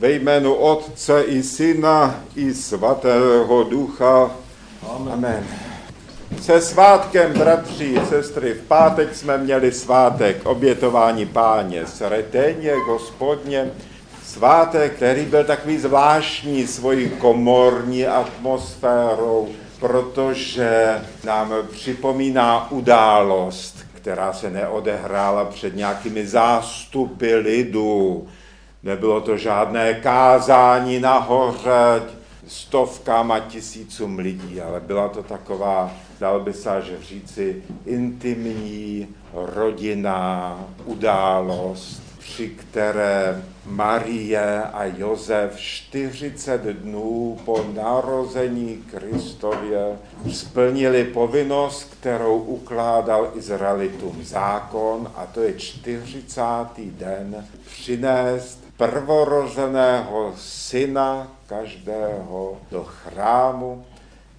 Ve jménu Otce i Syna i Svatého Ducha. Amen. Amen. Se svátkem, bratři, sestry, v pátek jsme měli svátek obětování páně, sreteně, gospodně, svátek, který byl takový zvláštní svojí komorní atmosférou, protože nám připomíná událost, která se neodehrála před nějakými zástupy lidu. Nebylo to žádné kázání nahoře stovkám a tisícům lidí, ale byla to taková, dal by se že říci, intimní rodinná událost, při které Marie a Josef 40 dnů po narození Kristově splnili povinnost, kterou ukládal Izraelitům zákon, a to je 40. den přinést prvorozeného syna každého do chrámu,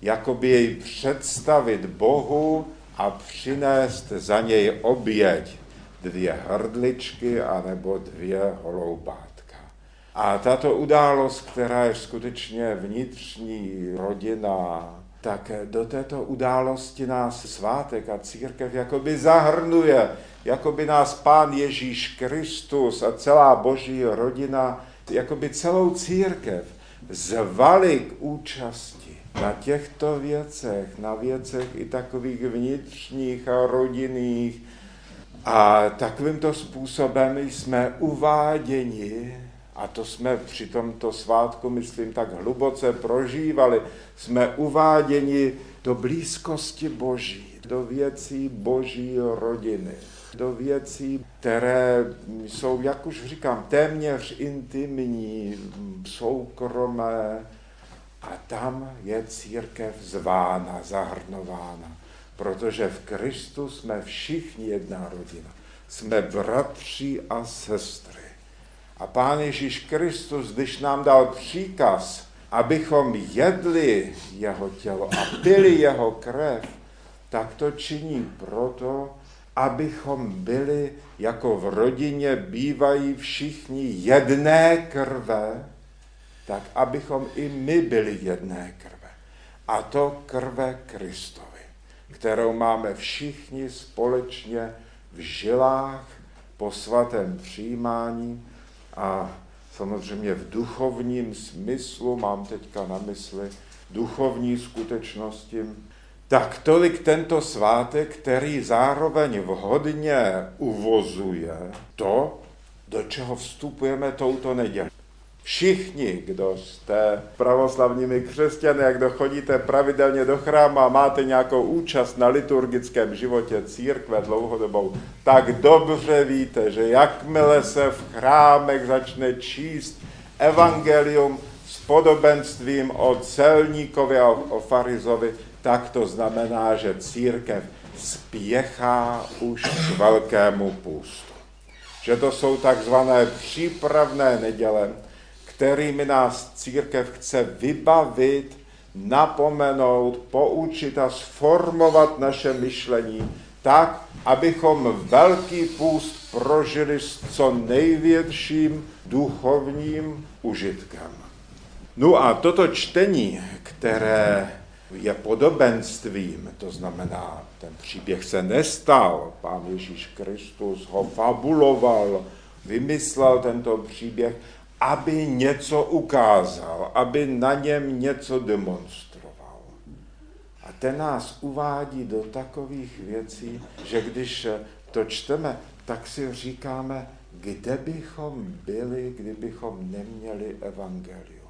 jakoby jej představit Bohu a přinést za něj oběť dvě hrdličky anebo dvě holoubátka. A tato událost, která je skutečně vnitřní, rodina, tak do této události nás svátek a církev jakoby zahrnuje, jakoby nás Pán Ježíš Kristus a celá boží rodina, jakoby celou církev zvali k účasti na těchto věcech, na věcech i takových vnitřních a rodinných, a takovýmto způsobem jsme uváděni, a to jsme při tomto svátku, myslím, tak hluboce prožívali, jsme uváděni do blízkosti Boží, do věcí Boží rodiny, do věcí, které jsou, jak už říkám, téměř intimní, soukromé, a tam je církev zvána, zahrnována protože v Kristu jsme všichni jedna rodina. Jsme bratři a sestry. A Pán Ježíš Kristus, když nám dal příkaz, abychom jedli jeho tělo a pili jeho krev, tak to činí proto, abychom byli, jako v rodině bývají všichni jedné krve, tak abychom i my byli jedné krve. A to krve Kristova kterou máme všichni společně v žilách po svatém přijímání a samozřejmě v duchovním smyslu, mám teďka na mysli duchovní skutečnosti, tak tolik tento svátek, který zároveň vhodně uvozuje to, do čeho vstupujeme touto neděli. Všichni, kdo jste pravoslavními křesťany a kdo chodíte pravidelně do chrámu a máte nějakou účast na liturgickém životě církve dlouhodobou, tak dobře víte, že jakmile se v chrámech začne číst evangelium s podobenstvím o celníkovi a o farizovi, tak to znamená, že církev spěchá už k velkému půstu. Že to jsou takzvané přípravné neděle, kterými nás církev chce vybavit, napomenout, poučit a sformovat naše myšlení tak, abychom velký půst prožili s co největším duchovním užitkem. No a toto čtení, které je podobenstvím, to znamená, ten příběh se nestal, pán Ježíš Kristus ho fabuloval, vymyslel tento příběh, aby něco ukázal, aby na něm něco demonstroval. A ten nás uvádí do takových věcí, že když to čteme, tak si říkáme, kde bychom byli, kdybychom neměli evangelium.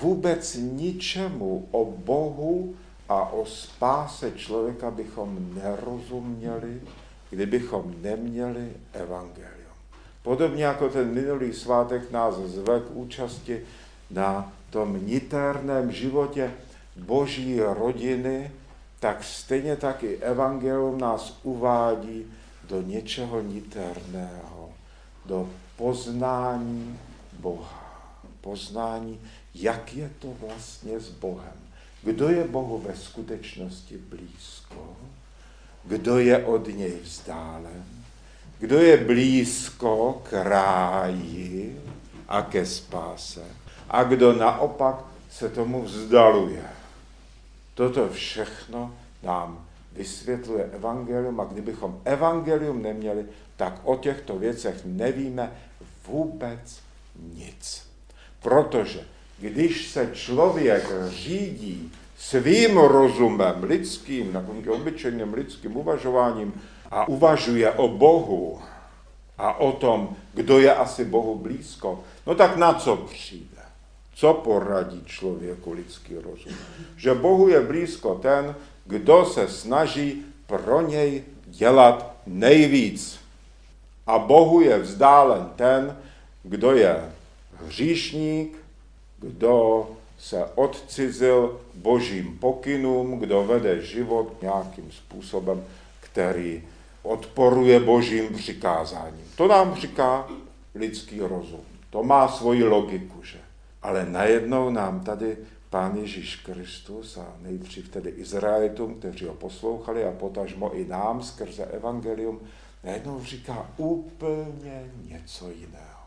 Vůbec ničemu o Bohu a o spáse člověka bychom nerozuměli, kdybychom neměli evangelium. Podobně jako ten minulý svátek nás zve k účasti na tom niterném životě boží rodiny, tak stejně tak i evangelium nás uvádí do něčeho niterného, do poznání Boha. Poznání, jak je to vlastně s Bohem. Kdo je Bohu ve skutečnosti blízko? Kdo je od něj vzdálen? Kdo je blízko k ráji a ke spáse. A kdo naopak se tomu vzdaluje. Toto všechno nám vysvětluje evangelium a kdybychom evangelium neměli, tak o těchto věcech nevíme vůbec nic. Protože když se člověk řídí svým rozumem lidským, takovým obyčejným lidským uvažováním a uvažuje o Bohu a o tom, kdo je asi Bohu blízko, no tak na co přijde? Co poradí člověku lidský rozum? Že Bohu je blízko ten, kdo se snaží pro něj dělat nejvíc. A Bohu je vzdálen ten, kdo je hříšník, kdo se odcizil božím pokynům, kdo vede život nějakým způsobem, který odporuje božím přikázáním. To nám říká lidský rozum. To má svoji logiku, že? Ale najednou nám tady Pán Ježíš Kristus a nejdřív tedy Izraelitům, kteří ho poslouchali a potažmo i nám skrze evangelium, najednou říká úplně něco jiného.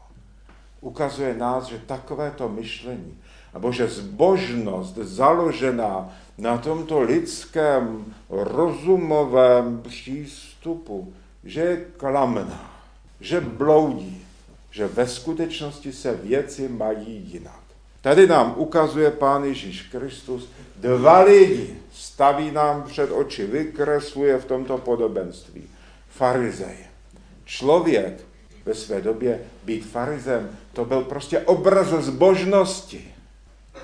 Ukazuje nás, že takovéto myšlení, nebo že zbožnost založená na tomto lidském rozumovém přístupu, že je klamná, že bloudí, že ve skutečnosti se věci mají jinak. Tady nám ukazuje Pán Ježíš Kristus dva lidi, staví nám před oči, vykresluje v tomto podobenství. Farizej. Člověk ve své době být farizem, to byl prostě obraz zbožnosti.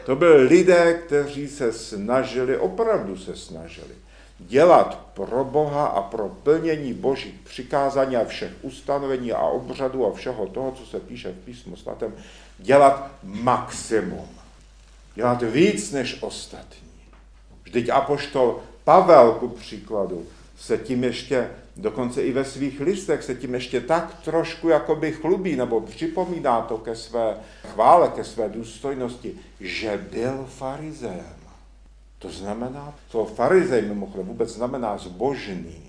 To byli lidé, kteří se snažili, opravdu se snažili, dělat pro Boha a pro plnění božích přikázání a všech ustanovení a obřadů a všeho toho, co se píše v písmu svatém, dělat maximum. Dělat víc než ostatní. Vždyť apoštol Pavel, ku příkladu, se tím ještě, dokonce i ve svých listech, se tím ještě tak trošku jakoby chlubí, nebo připomíná to ke své chvále, ke své důstojnosti, že byl farizeem. To znamená, to farizej mimochodem vůbec znamená zbožný.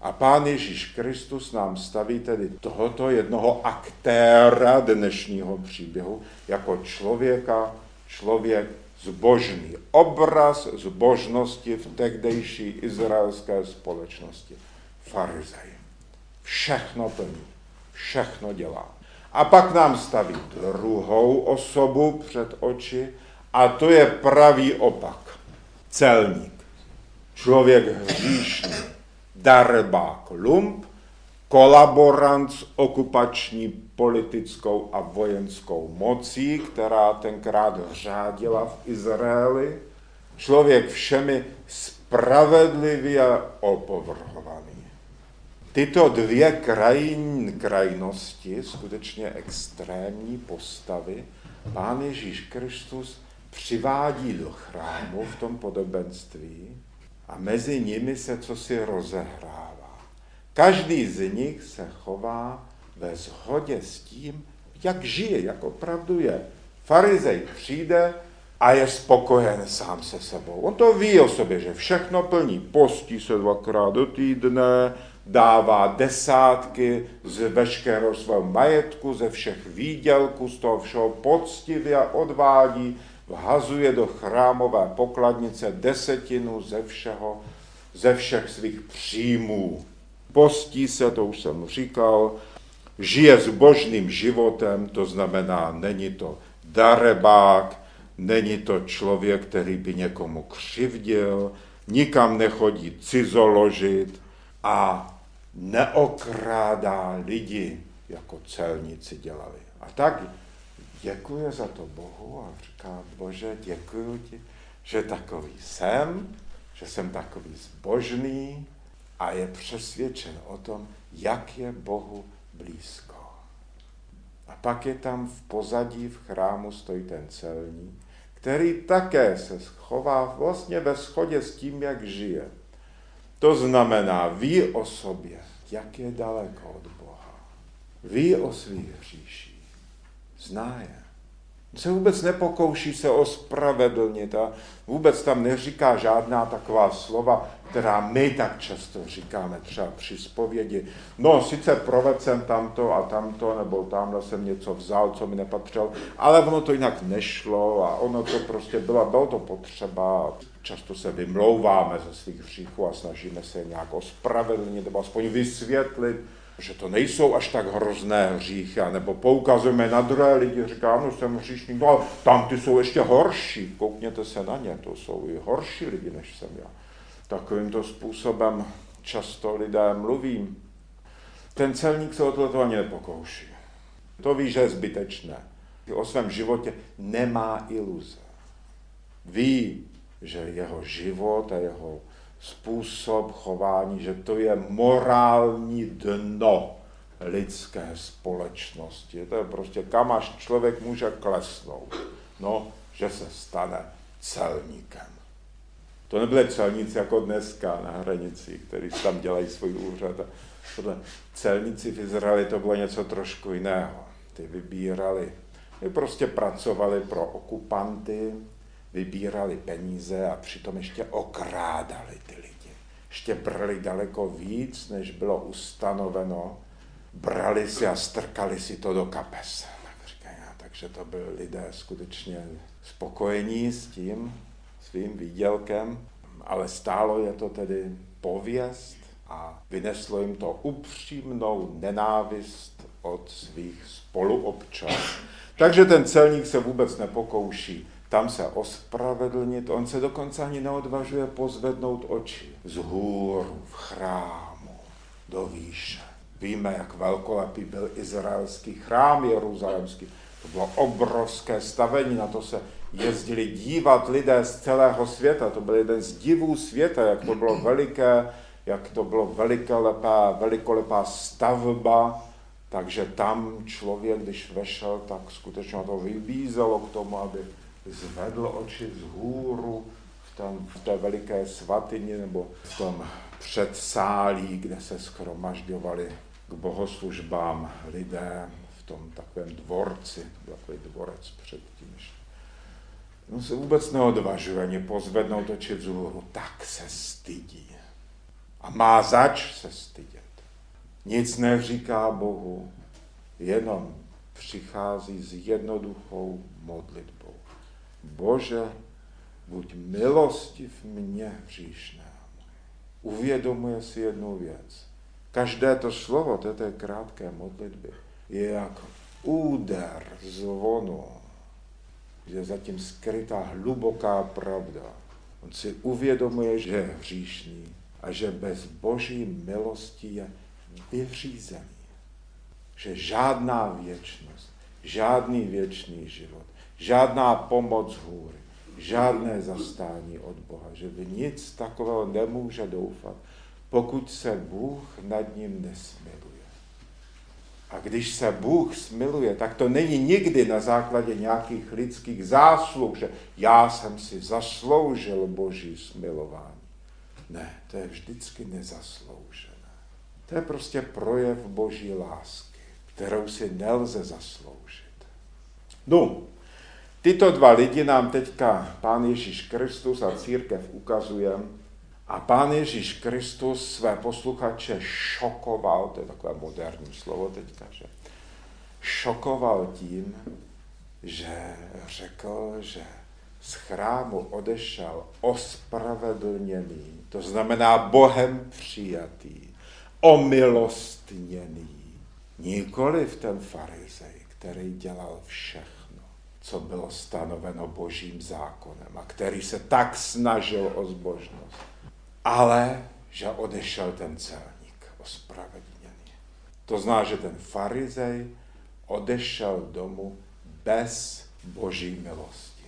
A Pán Ježíš Kristus nám staví tedy tohoto jednoho aktéra dnešního příběhu jako člověka, člověk zbožný. Obraz zbožnosti v tehdejší izraelské společnosti. Farizej. Všechno plní, všechno dělá. A pak nám staví druhou osobu před oči a to je pravý opak. Celník. Člověk hříšný darebák lump, kolaborant s okupační politickou a vojenskou mocí, která tenkrát řádila v Izraeli, člověk všemi spravedlivě opovrhovaný. Tyto dvě krajin, krajnosti, skutečně extrémní postavy, Pán Ježíš Kristus přivádí do chrámu v tom podobenství a mezi nimi se co si rozehrává. Každý z nich se chová ve shodě s tím, jak žije, jak opravdu je. Farizej přijde a je spokojen sám se sebou. On to ví o sobě, že všechno plní. Postí se dvakrát do týdne, dává desátky z veškerého svého majetku, ze všech výdělků, z toho všeho poctivě odvádí vhazuje do chrámové pokladnice desetinu ze všeho, ze všech svých příjmů. Postí se, to už jsem říkal, žije božným životem, to znamená, není to darebák, není to člověk, který by někomu křivdil, nikam nechodí cizoložit a neokrádá lidi, jako celníci dělali. A tak děkuje za to Bohu a říká, Bože, děkuji ti, že takový jsem, že jsem takový zbožný a je přesvědčen o tom, jak je Bohu blízko. A pak je tam v pozadí v chrámu stojí ten celní, který také se schová vlastně ve shodě s tím, jak žije. To znamená, ví o sobě, jak je daleko od Boha. Ví o svých hříších. Zná je. Se vůbec nepokouší se ospravedlnit a vůbec tam neříká žádná taková slova, která my tak často říkáme třeba při zpovědi. No, sice provedl jsem tamto a tamto, nebo tamhle jsem něco vzal, co mi nepatřilo, ale ono to jinak nešlo a ono to prostě bylo, bylo to potřeba. Často se vymlouváme ze svých hříchů a snažíme se nějak ospravedlnit nebo aspoň vysvětlit, že to nejsou až tak hrozné hříchy, nebo poukazujeme na druhé lidi, říká, no jsem hříšník, no ale tam ty jsou ještě horší, koukněte se na ně, to jsou i horší lidi, než jsem já. Takovýmto způsobem často lidé mluví. Ten celník se o tohle ani nepokouší. To ví, že je zbytečné. O svém životě nemá iluze. Ví, že jeho život a jeho způsob chování, že to je morální dno lidské společnosti. To je prostě kam až člověk může klesnout. No, že se stane celníkem. To nebyly celníci jako dneska na hranici, kteří tam dělají svůj úřad. Tohle celníci v Izraeli to bylo něco trošku jiného. Ty vybírali, ty prostě pracovali pro okupanty, vybírali peníze a přitom ještě okrádali ty lidi. Ještě brali daleko víc, než bylo ustanoveno. Brali si a strkali si to do kapes. Takže to byli lidé skutečně spokojení s tím svým výdělkem, ale stálo je to tedy pověst a vyneslo jim to upřímnou nenávist od svých spoluobčanů. Takže ten celník se vůbec nepokouší tam se ospravedlnit, on se dokonce ani neodvažuje pozvednout oči z hůru, v chrámu, do výše. Víme, jak velkolepý byl izraelský chrám jeruzalemský. To bylo obrovské stavení, na to se jezdili dívat lidé z celého světa. To byl jeden z divů světa, jak to bylo veliké, jak to bylo velikolepá, velikolepá stavba. Takže tam člověk, když vešel, tak skutečně to vybízelo k tomu, aby zvedl oči z hůru v, tom, v té veliké svatyni nebo v tom předsálí, kde se schromažďovali k bohoslužbám lidé v tom takovém dvorci, takový dvorec předtím. No se vůbec neodvažuje ani pozvednout oči vzhůru, tak se stydí. A má zač se stydět. Nic neříká Bohu, jenom přichází s jednoduchou modlitbou. Bože, buď milostiv mě hříšnému. Uvědomuje si jednu věc. Každé to slovo této krátké modlitby je jako úder zvonu, je zatím skrytá hluboká pravda. On si uvědomuje, že je hříšný a že bez boží milosti je vyřízený. Že žádná věčnost, žádný věčný život, žádná pomoc hůry, žádné zastání od Boha, že by nic takového nemůže doufat, pokud se Bůh nad ním nesmiluje. A když se Bůh smiluje, tak to není nikdy na základě nějakých lidských zásluh, že já jsem si zasloužil Boží smilování. Ne, to je vždycky nezasloužené. To je prostě projev Boží lásky, kterou si nelze zasloužit. No, Tyto dva lidi nám teďka Pán Ježíš Kristus a církev ukazuje. A Pán Ježíš Kristus své posluchače šokoval, to je takové moderní slovo teďka, že? Šokoval tím, že řekl, že z chrámu odešel ospravedlněný, to znamená Bohem přijatý, omilostněný, nikoli v ten farizej, který dělal všechno co bylo stanoveno božím zákonem a který se tak snažil o zbožnost. Ale že odešel ten celník ospravedlněný. To zná, že ten farizej odešel domů bez boží milosti.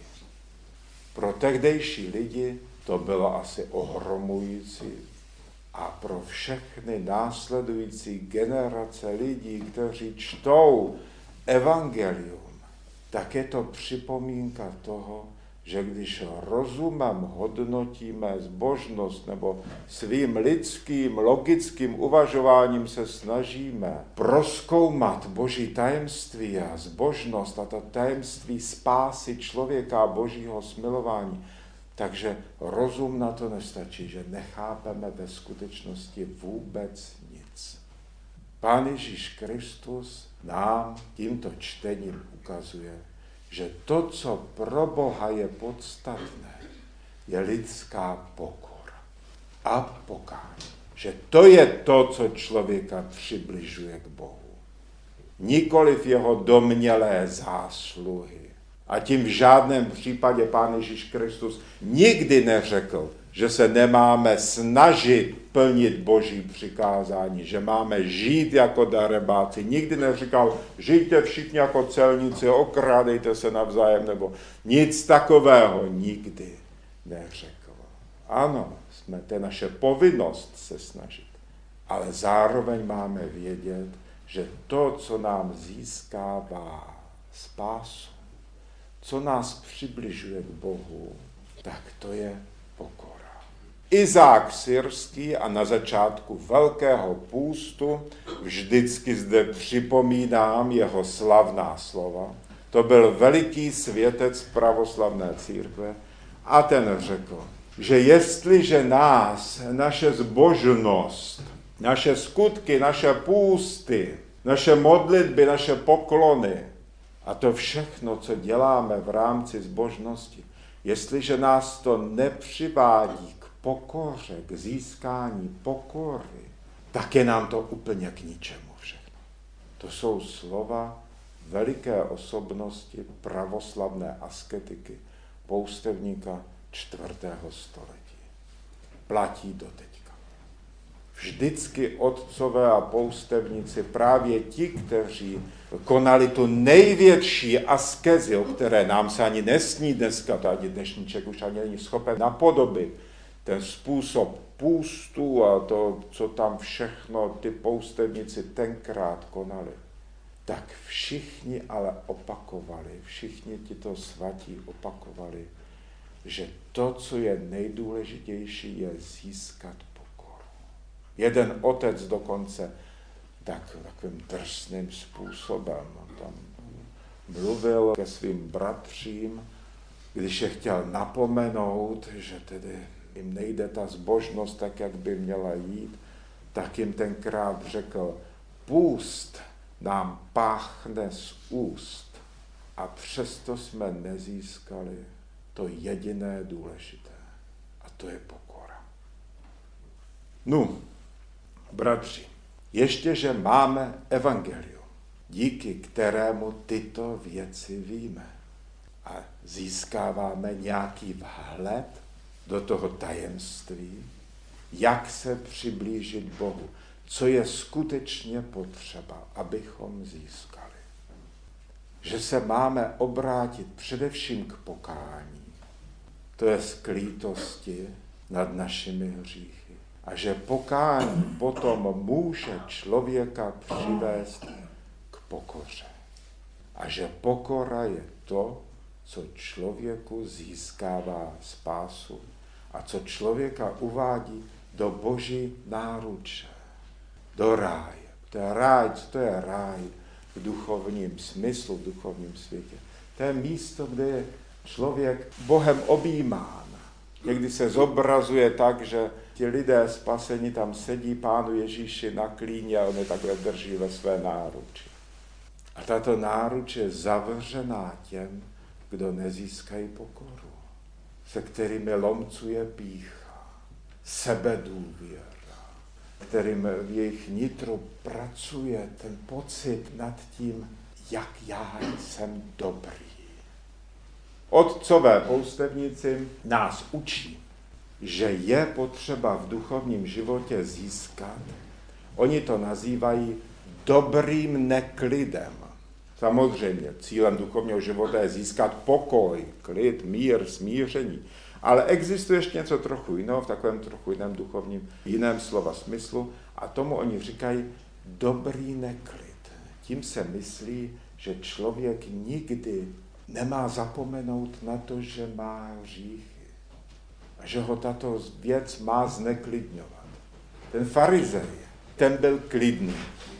Pro tehdejší lidi to bylo asi ohromující a pro všechny následující generace lidí, kteří čtou evangelium, tak je to připomínka toho, že když rozumem hodnotíme zbožnost nebo svým lidským, logickým uvažováním se snažíme proskoumat boží tajemství a zbožnost a to tajemství spásy člověka a božího smilování, takže rozum na to nestačí, že nechápeme ve skutečnosti vůbec nic. Pán Ježíš Kristus nám tímto čtením ukazuje, že to, co pro Boha je podstatné, je lidská pokora a pokání. Že to je to, co člověka přibližuje k Bohu. Nikoliv jeho domnělé zásluhy. A tím v žádném případě Pán Ježíš Kristus nikdy neřekl, že se nemáme snažit plnit boží přikázání, že máme žít jako darebáci. Nikdy neříkal, žijte všichni jako celníci, okrádejte se navzájem, nebo nic takového nikdy neřekl. Ano, jsme, to je naše povinnost se snažit, ale zároveň máme vědět, že to, co nám získává spásu, co nás přibližuje k Bohu, tak to je pokora. Izák syrský a na začátku Velkého půstu vždycky zde připomínám jeho slavná slova. To byl veliký světec pravoslavné církve a ten řekl, že jestliže nás, naše zbožnost, naše skutky, naše půsty, naše modlitby, naše poklony a to všechno, co děláme v rámci zbožnosti, jestliže nás to nepřivádí pokoře, k získání pokory, tak je nám to úplně k ničemu všechno. To jsou slova veliké osobnosti pravoslavné asketiky, poustevníka čtvrtého století. Platí do teďka. Vždycky otcové a poustevníci, právě ti, kteří konali tu největší askezi, o které nám se ani nesní dneska, to ani dnešní člověk už ani není schopen napodobit, ten způsob půstu a to, co tam všechno ty poustevníci tenkrát konali, tak všichni ale opakovali, všichni tito svatí opakovali, že to, co je nejdůležitější, je získat pokoru. Jeden otec dokonce tak, takovým drsným způsobem tam mluvil ke svým bratřím, když je chtěl napomenout, že tedy jim nejde ta zbožnost tak, jak by měla jít, tak jim tenkrát řekl, půst nám páchne z úst a přesto jsme nezískali to jediné důležité. A to je pokora. No, bratři, ještě, že máme evangelium, díky kterému tyto věci víme a získáváme nějaký vhled do toho tajemství, jak se přiblížit Bohu, co je skutečně potřeba, abychom získali. Že se máme obrátit především k pokání, to je sklítosti nad našimi hříchy. A že pokání potom může člověka přivést k pokoře. A že pokora je to, co člověku získává spásu a co člověka uvádí do boží náruče, do ráje. To je ráj, co to je ráj v duchovním smyslu, v duchovním světě. To je místo, kde je člověk Bohem objímán. Někdy se zobrazuje tak, že ti lidé spasení tam sedí pánu Ježíši na klíně a on je takhle drží ve své náruči. A tato náruč je zavřená těm, kdo nezískají pokoru se kterými lomcuje pícha, sebedůvěra, kterým v jejich nitru pracuje ten pocit nad tím, jak já jsem dobrý. Otcové poustevníci nás učí, že je potřeba v duchovním životě získat, oni to nazývají dobrým neklidem. Samozřejmě, cílem duchovního života je získat pokoj, klid, mír, smíření. Ale existuje ještě něco trochu jiného, v takovém trochu jiném duchovním, jiném slova smyslu a tomu oni říkají dobrý neklid. Tím se myslí, že člověk nikdy nemá zapomenout na to, že má hříchy a že ho tato věc má zneklidňovat. Ten farizej, ten byl klidný.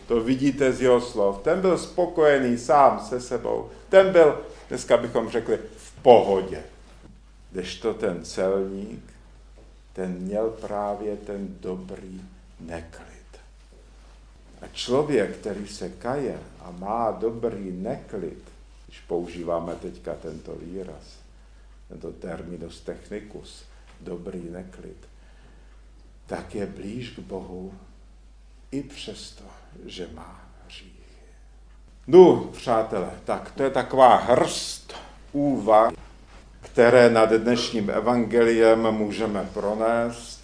To vidíte z jeho slov. Ten byl spokojený sám se sebou. Ten byl, dneska bychom řekli, v pohodě. Kdežto ten celník, ten měl právě ten dobrý neklid. A člověk, který se kaje a má dobrý neklid, když používáme teďka tento výraz, tento terminus technicus, dobrý neklid, tak je blíž k Bohu i přesto, že má hříchy. No, přátelé, tak to je taková hrst úvah, které nad dnešním evangeliem můžeme pronést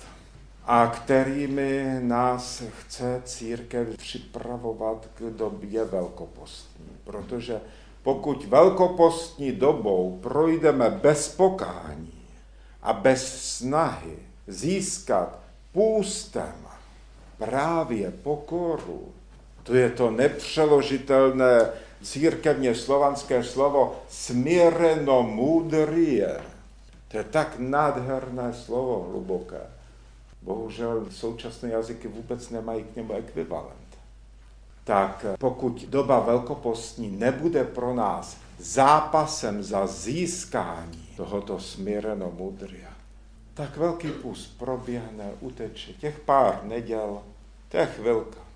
a kterými nás chce církev připravovat k době velkopostní. Protože pokud velkopostní dobou projdeme bez pokání a bez snahy získat půstem právě pokoru, to je to nepřeložitelné církevně slovanské slovo smíreno můdrie. To je tak nádherné slovo, hluboké. Bohužel současné jazyky vůbec nemají k němu ekvivalent. Tak pokud doba velkopostní nebude pro nás zápasem za získání tohoto smíreno mudria, tak velký půst proběhne, uteče. Těch pár neděl, to je chvilka.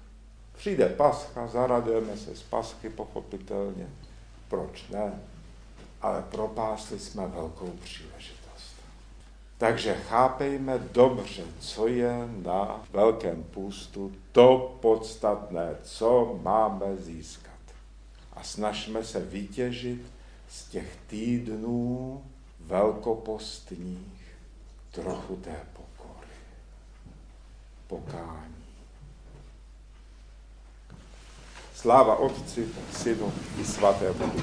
Přijde pascha, zaradujeme se z paschy, pochopitelně. Proč ne? Ale propásli jsme velkou příležitost. Takže chápejme dobře, co je na velkém půstu to podstatné, co máme získat. A snažme se vytěžit z těch týdnů velkopostních trochu té pokory, pokání. Slava Otcu, Sinu i Svate Bogu.